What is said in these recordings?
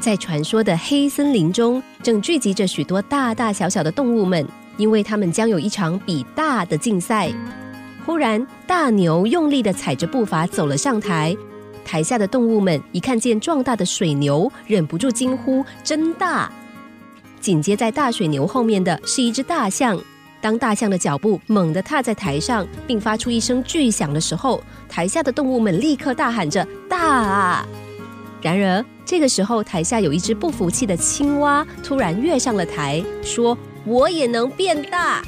在传说的黑森林中，正聚集着许多大大小小的动物们，因为他们将有一场比大的竞赛。忽然，大牛用力的踩着步伐走了上台，台下的动物们一看见壮大的水牛，忍不住惊呼：“真大！”紧接在大水牛后面的是一只大象。当大象的脚步猛地踏在台上，并发出一声巨响的时候，台下的动物们立刻大喊着：“大啊！”然而，这个时候台下有一只不服气的青蛙突然跃上了台，说：“我也能变大。”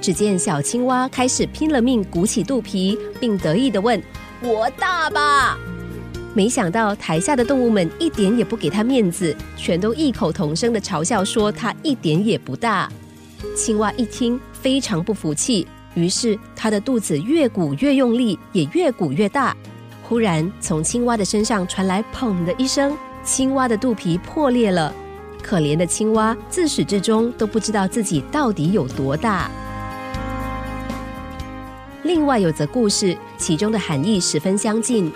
只见小青蛙开始拼了命鼓起肚皮，并得意的问：“我大吧？”没想到台下的动物们一点也不给他面子，全都异口同声的嘲笑说：“他一点也不大。”青蛙一听，非常不服气，于是它的肚子越鼓越用力，也越鼓越大。忽然，从青蛙的身上传来“砰”的一声，青蛙的肚皮破裂了。可怜的青蛙自始至终都不知道自己到底有多大。另外有则故事，其中的含义十分相近。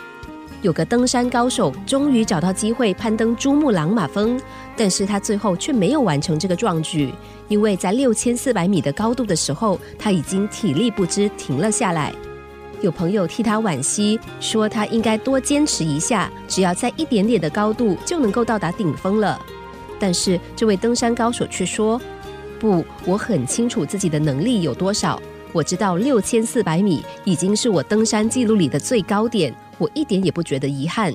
有个登山高手终于找到机会攀登珠穆朗玛峰，但是他最后却没有完成这个壮举，因为在六千四百米的高度的时候，他已经体力不支停了下来。有朋友替他惋惜，说他应该多坚持一下，只要在一点点的高度就能够到达顶峰了。但是这位登山高手却说：“不，我很清楚自己的能力有多少，我知道六千四百米已经是我登山记录里的最高点。”我一点也不觉得遗憾。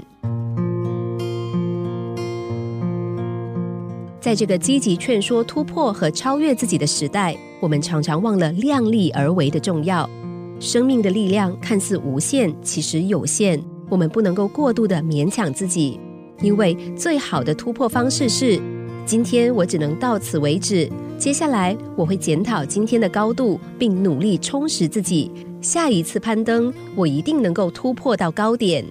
在这个积极劝说突破和超越自己的时代，我们常常忘了量力而为的重要。生命的力量看似无限，其实有限。我们不能够过度的勉强自己，因为最好的突破方式是：今天我只能到此为止。接下来我会检讨今天的高度，并努力充实自己。下一次攀登，我一定能够突破到高点。